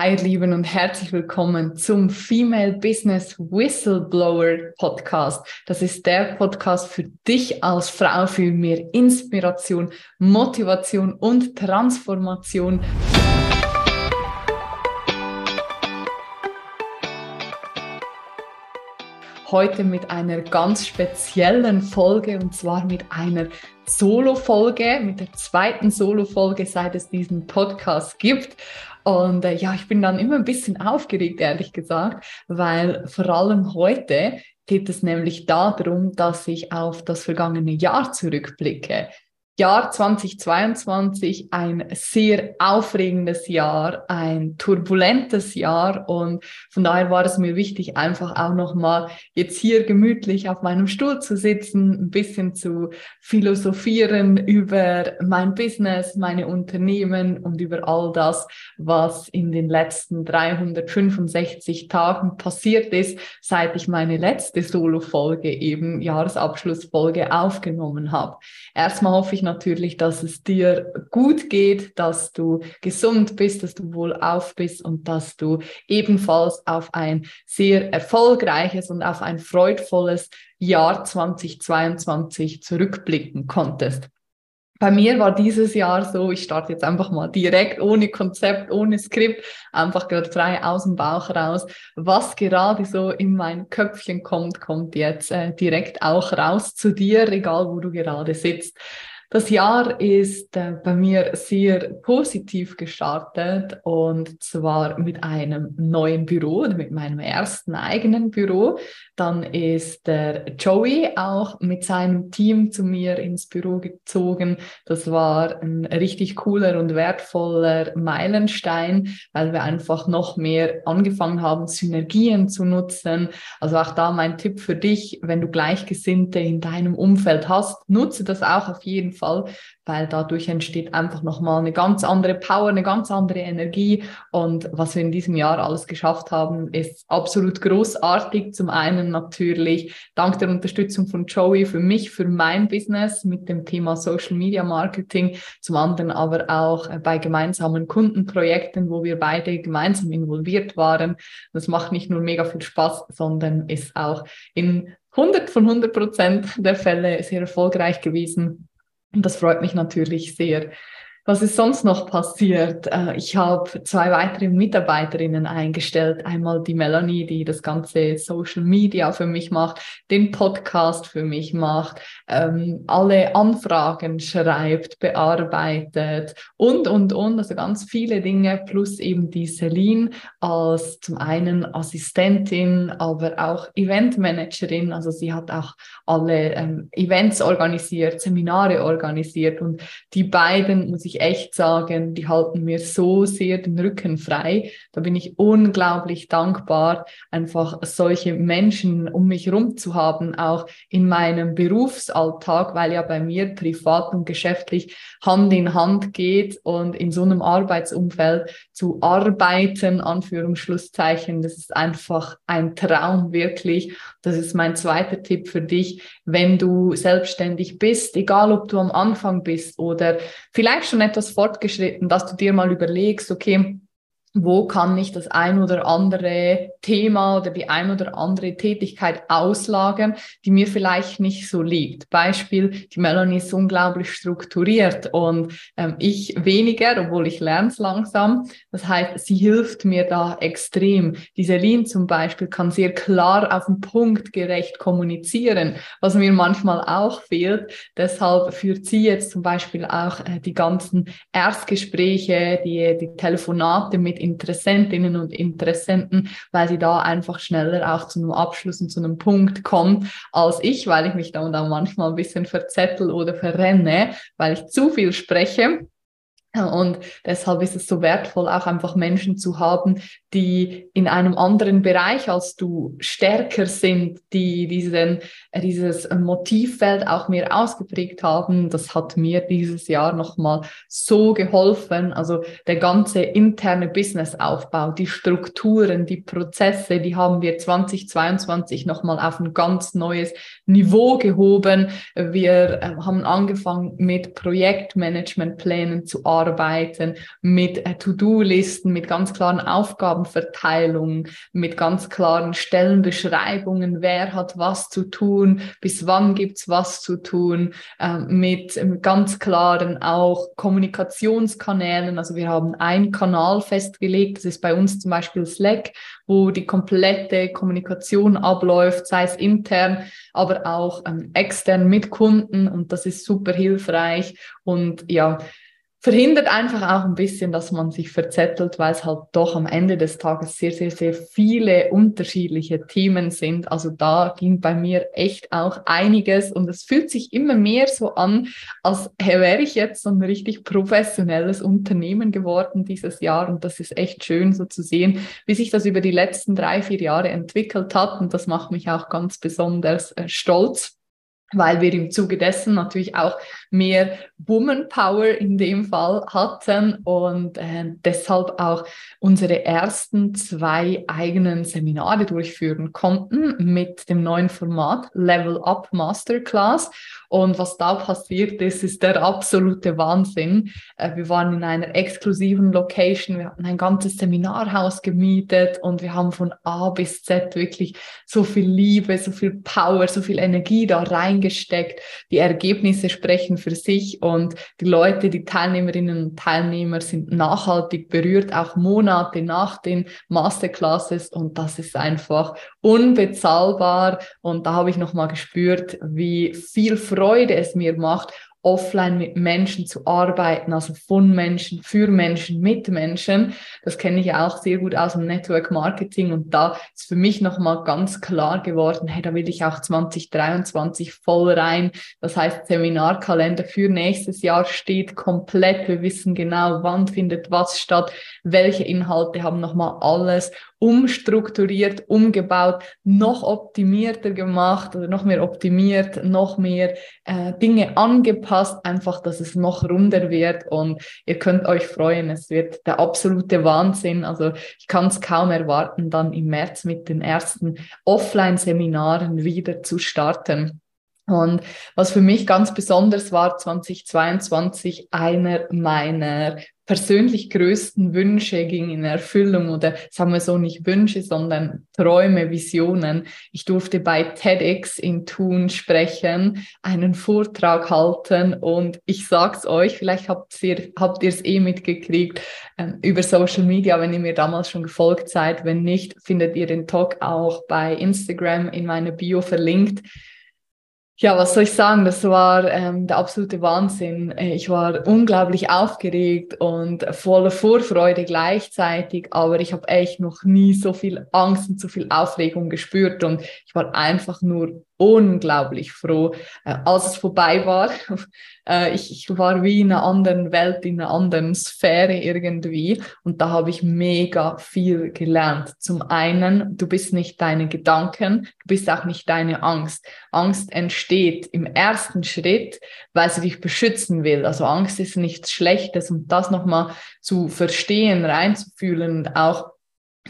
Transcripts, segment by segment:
Hi, Lieben, und herzlich willkommen zum Female Business Whistleblower Podcast. Das ist der Podcast für dich als Frau für mehr Inspiration, Motivation und Transformation. Heute mit einer ganz speziellen Folge und zwar mit einer Solo-Folge, mit der zweiten Solo-Folge, seit es diesen Podcast gibt. Und äh, ja, ich bin dann immer ein bisschen aufgeregt, ehrlich gesagt, weil vor allem heute geht es nämlich darum, dass ich auf das vergangene Jahr zurückblicke. Jahr 2022 ein sehr aufregendes Jahr, ein turbulentes Jahr und von daher war es mir wichtig, einfach auch nochmal jetzt hier gemütlich auf meinem Stuhl zu sitzen, ein bisschen zu philosophieren über mein Business, meine Unternehmen und über all das, was in den letzten 365 Tagen passiert ist, seit ich meine letzte Solo-Folge eben Jahresabschlussfolge aufgenommen habe. Erstmal hoffe ich natürlich, dass es dir gut geht, dass du gesund bist, dass du wohlauf bist und dass du ebenfalls auf ein sehr erfolgreiches und auf ein freudvolles Jahr 2022 zurückblicken konntest. Bei mir war dieses Jahr so, ich starte jetzt einfach mal direkt ohne Konzept, ohne Skript, einfach gerade frei aus dem Bauch raus. Was gerade so in mein Köpfchen kommt, kommt jetzt äh, direkt auch raus zu dir, egal wo du gerade sitzt. Das Jahr ist äh, bei mir sehr positiv gestartet und zwar mit einem neuen Büro, mit meinem ersten eigenen Büro. Dann ist der Joey auch mit seinem Team zu mir ins Büro gezogen. Das war ein richtig cooler und wertvoller Meilenstein, weil wir einfach noch mehr angefangen haben, Synergien zu nutzen. Also auch da mein Tipp für dich, wenn du Gleichgesinnte in deinem Umfeld hast, nutze das auch auf jeden Fall Fall, weil dadurch entsteht einfach nochmal eine ganz andere Power, eine ganz andere Energie. Und was wir in diesem Jahr alles geschafft haben, ist absolut großartig. Zum einen natürlich dank der Unterstützung von Joey für mich, für mein Business mit dem Thema Social Media Marketing. Zum anderen aber auch bei gemeinsamen Kundenprojekten, wo wir beide gemeinsam involviert waren. Das macht nicht nur mega viel Spaß, sondern ist auch in 100 von 100 Prozent der Fälle sehr erfolgreich gewesen. Und das freut mich natürlich sehr. Was ist sonst noch passiert? Äh, ich habe zwei weitere Mitarbeiterinnen eingestellt. Einmal die Melanie, die das ganze Social Media für mich macht, den Podcast für mich macht, ähm, alle Anfragen schreibt, bearbeitet und, und, und. Also ganz viele Dinge plus eben die Celine als zum einen Assistentin, aber auch Eventmanagerin. Also sie hat auch alle ähm, Events organisiert, Seminare organisiert und die beiden, muss ich ich echt sagen, die halten mir so sehr den Rücken frei. Da bin ich unglaublich dankbar, einfach solche Menschen um mich herum zu haben, auch in meinem Berufsalltag, weil ja bei mir privat und geschäftlich Hand in Hand geht und in so einem Arbeitsumfeld zu arbeiten, Anführungsschlusszeichen, das ist einfach ein Traum wirklich. Das ist mein zweiter Tipp für dich, wenn du selbstständig bist, egal ob du am Anfang bist oder vielleicht schon etwas fortgeschritten, dass du dir mal überlegst, okay, wo kann ich das ein oder andere Thema oder die ein oder andere Tätigkeit auslagern, die mir vielleicht nicht so liegt. Beispiel, die Melanie ist unglaublich strukturiert und ähm, ich weniger, obwohl ich lerne es langsam. Das heißt, sie hilft mir da extrem. Die Celine zum Beispiel kann sehr klar auf den Punkt gerecht kommunizieren, was mir manchmal auch fehlt. Deshalb führt sie jetzt zum Beispiel auch äh, die ganzen Erstgespräche, die, die Telefonate mit Interessentinnen und Interessenten, weil sie da einfach schneller auch zu einem Abschluss und zu einem Punkt kommt als ich, weil ich mich da und auch manchmal ein bisschen verzettel oder verrenne, weil ich zu viel spreche. Und deshalb ist es so wertvoll, auch einfach Menschen zu haben, die in einem anderen Bereich als du stärker sind, die diesen, äh, dieses Motivfeld auch mehr ausgeprägt haben. Das hat mir dieses Jahr nochmal so geholfen. Also der ganze interne Businessaufbau, die Strukturen, die Prozesse, die haben wir 2022 nochmal auf ein ganz neues Niveau gehoben. Wir äh, haben angefangen mit Projektmanagementplänen zu arbeiten mit äh, To-Do-Listen, mit ganz klaren Aufgabenverteilungen, mit ganz klaren Stellenbeschreibungen, wer hat was zu tun, bis wann gibt's was zu tun, äh, mit, mit ganz klaren auch Kommunikationskanälen. Also wir haben einen Kanal festgelegt, das ist bei uns zum Beispiel Slack, wo die komplette Kommunikation abläuft, sei es intern, aber auch ähm, extern mit Kunden. Und das ist super hilfreich. Und ja, verhindert einfach auch ein bisschen, dass man sich verzettelt, weil es halt doch am Ende des Tages sehr, sehr, sehr viele unterschiedliche Themen sind. Also da ging bei mir echt auch einiges und es fühlt sich immer mehr so an, als wäre ich jetzt so ein richtig professionelles Unternehmen geworden dieses Jahr und das ist echt schön so zu sehen, wie sich das über die letzten drei, vier Jahre entwickelt hat und das macht mich auch ganz besonders äh, stolz weil wir im Zuge dessen natürlich auch mehr Woman Power in dem Fall hatten und äh, deshalb auch unsere ersten zwei eigenen Seminare durchführen konnten mit dem neuen Format Level Up Masterclass. Und was da passiert ist, ist der absolute Wahnsinn. Äh, wir waren in einer exklusiven Location, wir hatten ein ganzes Seminarhaus gemietet und wir haben von A bis Z wirklich so viel Liebe, so viel Power, so viel Energie da reingesteckt. Die Ergebnisse sprechen für sich und die Leute, die Teilnehmerinnen und Teilnehmer sind nachhaltig berührt, auch Monate nach den Masterclasses und das ist einfach unbezahlbar und da habe ich nochmal gespürt, wie viel Freude es mir macht offline mit Menschen zu arbeiten, also von Menschen, für Menschen, mit Menschen. Das kenne ich auch sehr gut aus dem Network Marketing und da ist für mich nochmal ganz klar geworden, hey, da will ich auch 2023 voll rein. Das heißt, Seminarkalender für nächstes Jahr steht komplett. Wir wissen genau, wann findet was statt, welche Inhalte haben nochmal alles umstrukturiert, umgebaut, noch optimierter gemacht oder noch mehr optimiert, noch mehr äh, Dinge angepasst, einfach, dass es noch runder wird und ihr könnt euch freuen, es wird der absolute Wahnsinn. Also ich kann es kaum erwarten, dann im März mit den ersten Offline-Seminaren wieder zu starten. Und was für mich ganz besonders war, 2022 einer meiner persönlich größten Wünsche ging in Erfüllung oder sagen wir so nicht Wünsche, sondern Träume, Visionen. Ich durfte bei TEDx in Thun sprechen, einen Vortrag halten und ich sag's euch, vielleicht habt ihr habt ihr es eh mitgekriegt äh, über Social Media, wenn ihr mir damals schon gefolgt seid. Wenn nicht, findet ihr den Talk auch bei Instagram in meiner Bio verlinkt. Ja, was soll ich sagen? Das war ähm, der absolute Wahnsinn. Äh, ich war unglaublich aufgeregt und voller Vorfreude gleichzeitig, aber ich habe echt noch nie so viel Angst und so viel Aufregung gespürt und ich war einfach nur unglaublich froh, äh, als es vorbei war. Äh, ich, ich war wie in einer anderen Welt, in einer anderen Sphäre irgendwie. Und da habe ich mega viel gelernt. Zum einen, du bist nicht deine Gedanken, du bist auch nicht deine Angst. Angst entsteht im ersten Schritt, weil sie dich beschützen will. Also Angst ist nichts Schlechtes. Und das nochmal zu verstehen, reinzufühlen und auch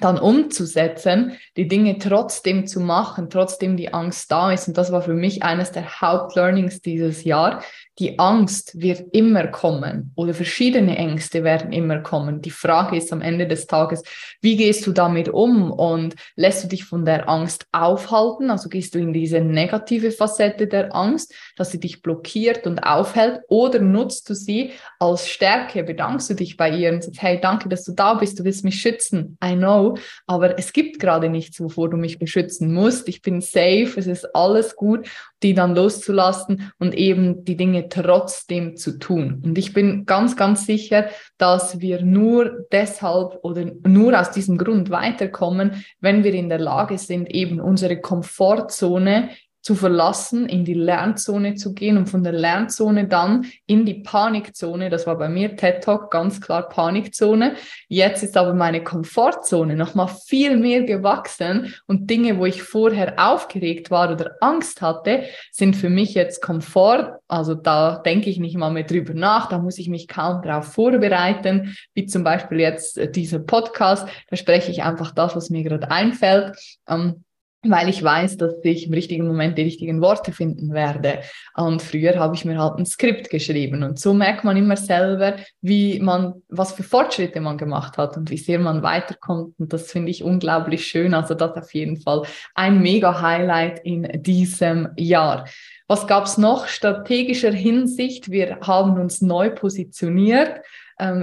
dann umzusetzen, die Dinge trotzdem zu machen, trotzdem die Angst da ist. Und das war für mich eines der Hauptlearnings dieses Jahr, die Angst wird immer kommen oder verschiedene Ängste werden immer kommen. Die Frage ist am Ende des Tages, wie gehst du damit um und lässt du dich von der Angst aufhalten? Also gehst du in diese negative Facette der Angst, dass sie dich blockiert und aufhält oder nutzt du sie als Stärke? Bedankst du dich bei ihr und sagst, hey, danke, dass du da bist, du willst mich schützen. I know, aber es gibt gerade nichts, wovor du mich beschützen musst. Ich bin safe, es ist alles gut, die dann loszulassen und eben die Dinge trotzdem zu tun. Und ich bin ganz, ganz sicher, dass wir nur deshalb oder nur aus diesem Grund weiterkommen, wenn wir in der Lage sind, eben unsere Komfortzone zu verlassen, in die Lernzone zu gehen und von der Lernzone dann in die Panikzone. Das war bei mir TED Talk ganz klar Panikzone. Jetzt ist aber meine Komfortzone noch mal viel mehr gewachsen und Dinge, wo ich vorher aufgeregt war oder Angst hatte, sind für mich jetzt Komfort. Also da denke ich nicht mal mehr drüber nach. Da muss ich mich kaum darauf vorbereiten, wie zum Beispiel jetzt dieser Podcast. Da spreche ich einfach das, was mir gerade einfällt. Ähm, weil ich weiß, dass ich im richtigen Moment die richtigen Worte finden werde. Und früher habe ich mir halt ein Skript geschrieben und so merkt man immer selber, wie man, was für Fortschritte man gemacht hat und wie sehr man weiterkommt. Und das finde ich unglaublich schön. Also das auf jeden Fall ein mega Highlight in diesem Jahr. Was gab es noch strategischer Hinsicht? Wir haben uns neu positioniert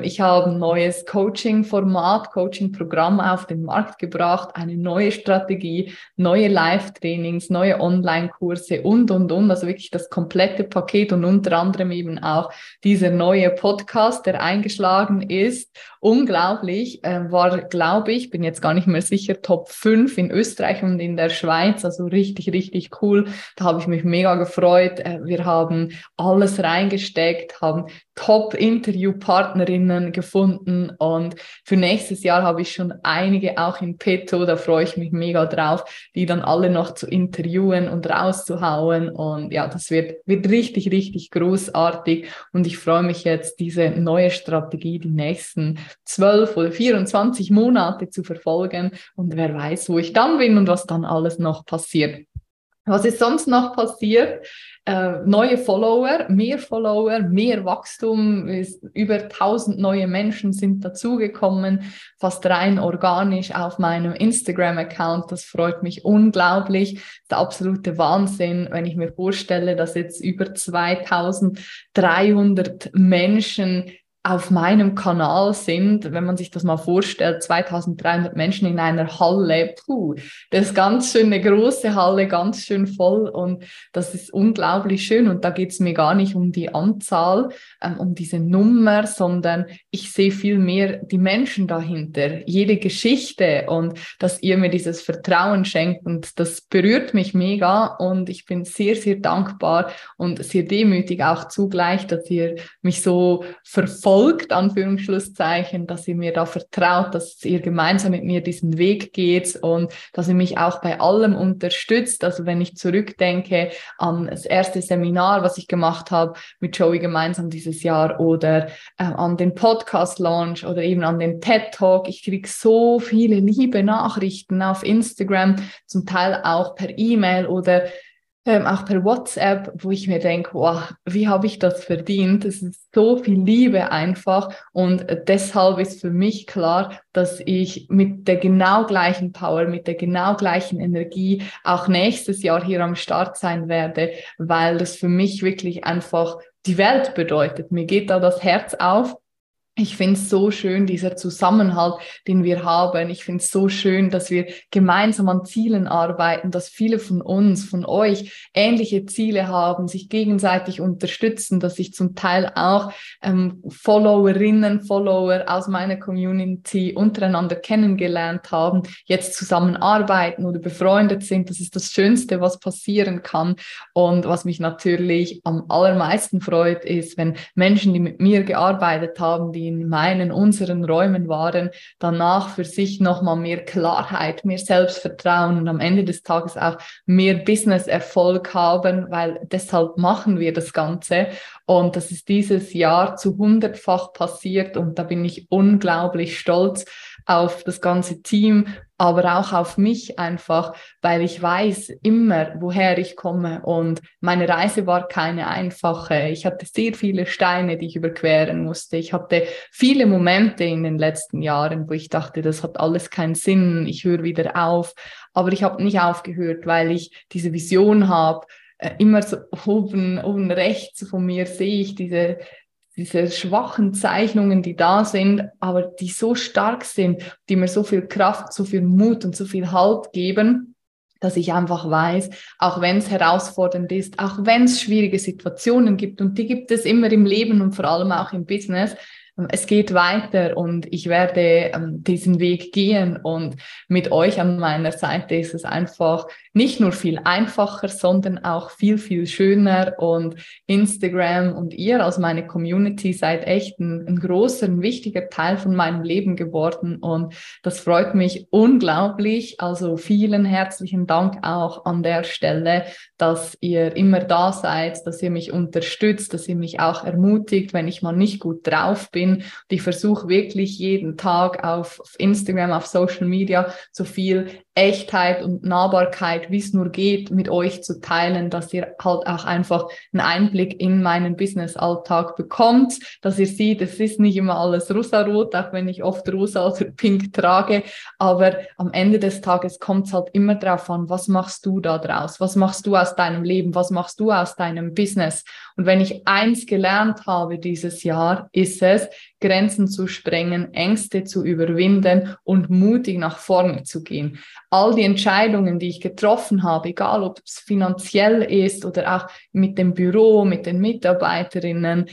ich habe ein neues Coaching-Format, Coaching-Programm auf den Markt gebracht, eine neue Strategie, neue Live-Trainings, neue Online-Kurse und, und, und. Also wirklich das komplette Paket und unter anderem eben auch dieser neue Podcast, der eingeschlagen ist. Unglaublich, äh, war, glaube ich, bin jetzt gar nicht mehr sicher, Top 5 in Österreich und in der Schweiz. Also richtig, richtig cool. Da habe ich mich mega gefreut. Äh, wir haben alles reingesteckt, haben Top-Interview-Partnerinnen gefunden und für nächstes Jahr habe ich schon einige auch in petto, da freue ich mich mega drauf, die dann alle noch zu interviewen und rauszuhauen und ja, das wird, wird richtig, richtig großartig und ich freue mich jetzt, diese neue Strategie die nächsten zwölf oder 24 Monate zu verfolgen und wer weiß, wo ich dann bin und was dann alles noch passiert. Was ist sonst noch passiert? Äh, neue Follower, mehr Follower, mehr Wachstum, über 1000 neue Menschen sind dazugekommen, fast rein organisch auf meinem Instagram-Account. Das freut mich unglaublich. Der absolute Wahnsinn, wenn ich mir vorstelle, dass jetzt über 2300 Menschen auf meinem Kanal sind, wenn man sich das mal vorstellt, 2300 Menschen in einer Halle, puh, das ist ganz schön eine große Halle, ganz schön voll und das ist unglaublich schön und da geht es mir gar nicht um die Anzahl, ähm, um diese Nummer, sondern ich sehe viel mehr die Menschen dahinter, jede Geschichte und dass ihr mir dieses Vertrauen schenkt und das berührt mich mega und ich bin sehr, sehr dankbar und sehr demütig auch zugleich, dass ihr mich so verfolgt folgt, Anführungsschlusszeichen, dass ihr mir da vertraut, dass ihr gemeinsam mit mir diesen Weg geht und dass ihr mich auch bei allem unterstützt. Also wenn ich zurückdenke an das erste Seminar, was ich gemacht habe mit Joey gemeinsam dieses Jahr oder äh, an den Podcast-Launch oder eben an den TED-Talk, ich kriege so viele liebe Nachrichten auf Instagram, zum Teil auch per E-Mail oder ähm, auch per WhatsApp, wo ich mir denke, wow, wie habe ich das verdient? Es ist so viel Liebe einfach und deshalb ist für mich klar, dass ich mit der genau gleichen Power, mit der genau gleichen Energie auch nächstes Jahr hier am Start sein werde, weil das für mich wirklich einfach die Welt bedeutet. Mir geht da das Herz auf ich finde es so schön, dieser Zusammenhalt, den wir haben. Ich finde es so schön, dass wir gemeinsam an Zielen arbeiten, dass viele von uns, von euch ähnliche Ziele haben, sich gegenseitig unterstützen, dass ich zum Teil auch ähm, Followerinnen, Follower aus meiner Community untereinander kennengelernt haben, jetzt zusammenarbeiten oder befreundet sind. Das ist das Schönste, was passieren kann. Und was mich natürlich am allermeisten freut, ist, wenn Menschen, die mit mir gearbeitet haben, die die in meinen, unseren Räumen waren, danach für sich nochmal mehr Klarheit, mehr Selbstvertrauen und am Ende des Tages auch mehr Business-Erfolg haben, weil deshalb machen wir das Ganze. Und das ist dieses Jahr zu hundertfach passiert und da bin ich unglaublich stolz auf das ganze Team, aber auch auf mich einfach, weil ich weiß immer, woher ich komme und meine Reise war keine einfache. Ich hatte sehr viele Steine, die ich überqueren musste. Ich hatte viele Momente in den letzten Jahren, wo ich dachte, das hat alles keinen Sinn, ich höre wieder auf. Aber ich habe nicht aufgehört, weil ich diese Vision habe, äh, immer so oben, oben rechts von mir sehe ich diese diese schwachen Zeichnungen, die da sind, aber die so stark sind, die mir so viel Kraft, so viel Mut und so viel Halt geben, dass ich einfach weiß, auch wenn es herausfordernd ist, auch wenn es schwierige Situationen gibt, und die gibt es immer im Leben und vor allem auch im Business, es geht weiter und ich werde ähm, diesen Weg gehen und mit euch an meiner Seite ist es einfach nicht nur viel einfacher, sondern auch viel, viel schöner und Instagram und ihr als meine Community seid echt ein, ein großer, ein wichtiger Teil von meinem Leben geworden und das freut mich unglaublich. Also vielen herzlichen Dank auch an der Stelle, dass ihr immer da seid, dass ihr mich unterstützt, dass ihr mich auch ermutigt, wenn ich mal nicht gut drauf bin. Und ich versuche wirklich jeden Tag auf, auf Instagram, auf Social Media so viel Echtheit und Nahbarkeit, wie es nur geht, mit euch zu teilen, dass ihr halt auch einfach einen Einblick in meinen Business-Alltag bekommt, dass ihr seht, es ist nicht immer alles rosarot, auch wenn ich oft rosa oder pink trage, aber am Ende des Tages kommt es halt immer darauf an, was machst du da draus, was machst du aus deinem Leben, was machst du aus deinem Business. Und wenn ich eins gelernt habe dieses Jahr, ist es, Grenzen zu sprengen, Ängste zu überwinden und mutig nach vorne zu gehen. All die Entscheidungen, die ich getroffen habe, egal ob es finanziell ist oder auch mit dem Büro, mit den Mitarbeiterinnen,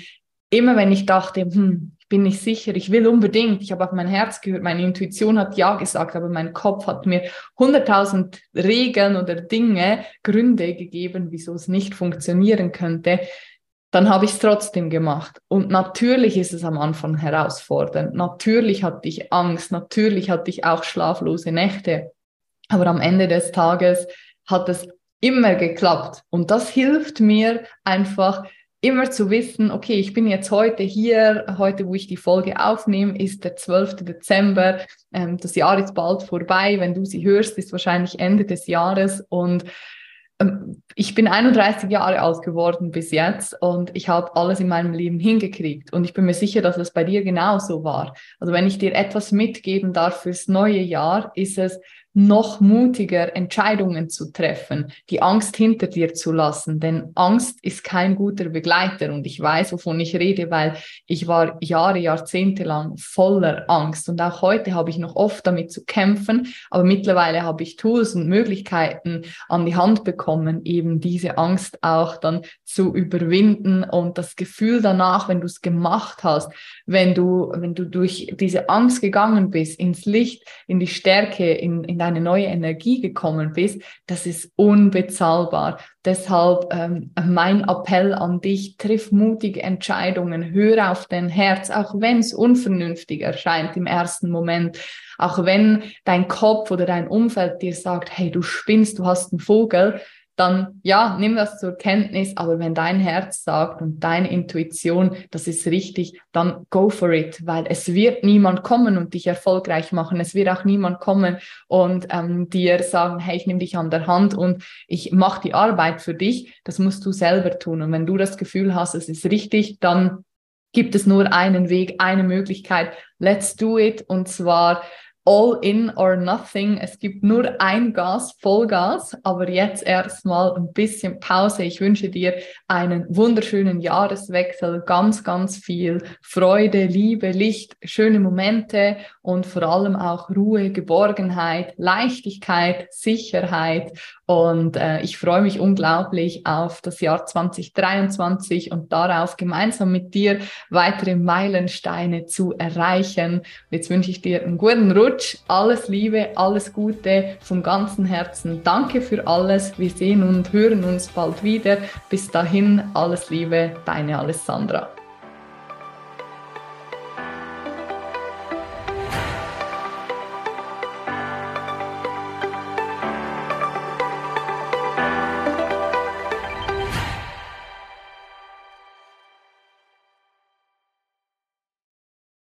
immer wenn ich dachte, hm, ich bin nicht sicher, ich will unbedingt, ich habe auf mein Herz gehört, meine Intuition hat ja gesagt, aber mein Kopf hat mir hunderttausend Regeln oder Dinge, Gründe gegeben, wieso es nicht funktionieren könnte dann habe ich es trotzdem gemacht. Und natürlich ist es am Anfang herausfordernd. Natürlich hatte ich Angst, natürlich hatte ich auch schlaflose Nächte. Aber am Ende des Tages hat es immer geklappt. Und das hilft mir einfach immer zu wissen, okay, ich bin jetzt heute hier, heute, wo ich die Folge aufnehme, ist der 12. Dezember. Ähm, das Jahr ist bald vorbei. Wenn du sie hörst, ist wahrscheinlich Ende des Jahres. Und ich bin 31 Jahre alt geworden bis jetzt und ich habe alles in meinem Leben hingekriegt. Und ich bin mir sicher, dass es bei dir genauso war. Also wenn ich dir etwas mitgeben darf fürs neue Jahr, ist es, noch mutiger Entscheidungen zu treffen, die Angst hinter dir zu lassen, denn Angst ist kein guter Begleiter. Und ich weiß, wovon ich rede, weil ich war Jahre, Jahrzehnte lang voller Angst. Und auch heute habe ich noch oft damit zu kämpfen, aber mittlerweile habe ich Tools und Möglichkeiten an die Hand bekommen, eben diese Angst auch dann zu überwinden und das Gefühl danach, wenn du es gemacht hast, wenn du, wenn du durch diese Angst gegangen bist, ins Licht, in die Stärke, in, in deine neue Energie gekommen bist, das ist unbezahlbar. Deshalb ähm, mein Appell an dich, triff mutige Entscheidungen, hör auf dein Herz, auch wenn es unvernünftig erscheint im ersten Moment, auch wenn dein Kopf oder dein Umfeld dir sagt, hey, du spinnst, du hast einen Vogel, dann ja, nimm das zur Kenntnis, aber wenn dein Herz sagt und deine Intuition, das ist richtig, dann go for it, weil es wird niemand kommen und dich erfolgreich machen. Es wird auch niemand kommen und ähm, dir sagen, hey, ich nehme dich an der Hand und ich mache die Arbeit für dich. Das musst du selber tun. Und wenn du das Gefühl hast, es ist richtig, dann gibt es nur einen Weg, eine Möglichkeit. Let's do it. Und zwar all in or nothing. Es gibt nur ein Gas, Vollgas, aber jetzt erstmal ein bisschen Pause. Ich wünsche dir einen wunderschönen Jahreswechsel, ganz, ganz viel Freude, Liebe, Licht, schöne Momente und vor allem auch Ruhe, Geborgenheit, Leichtigkeit, Sicherheit. Und äh, ich freue mich unglaublich auf das Jahr 2023 und darauf gemeinsam mit dir weitere Meilensteine zu erreichen. Jetzt wünsche ich dir einen guten Rutsch, alles Liebe, alles Gute vom ganzen Herzen. Danke für alles. Wir sehen und hören uns bald wieder. Bis dahin, alles Liebe, deine Alessandra.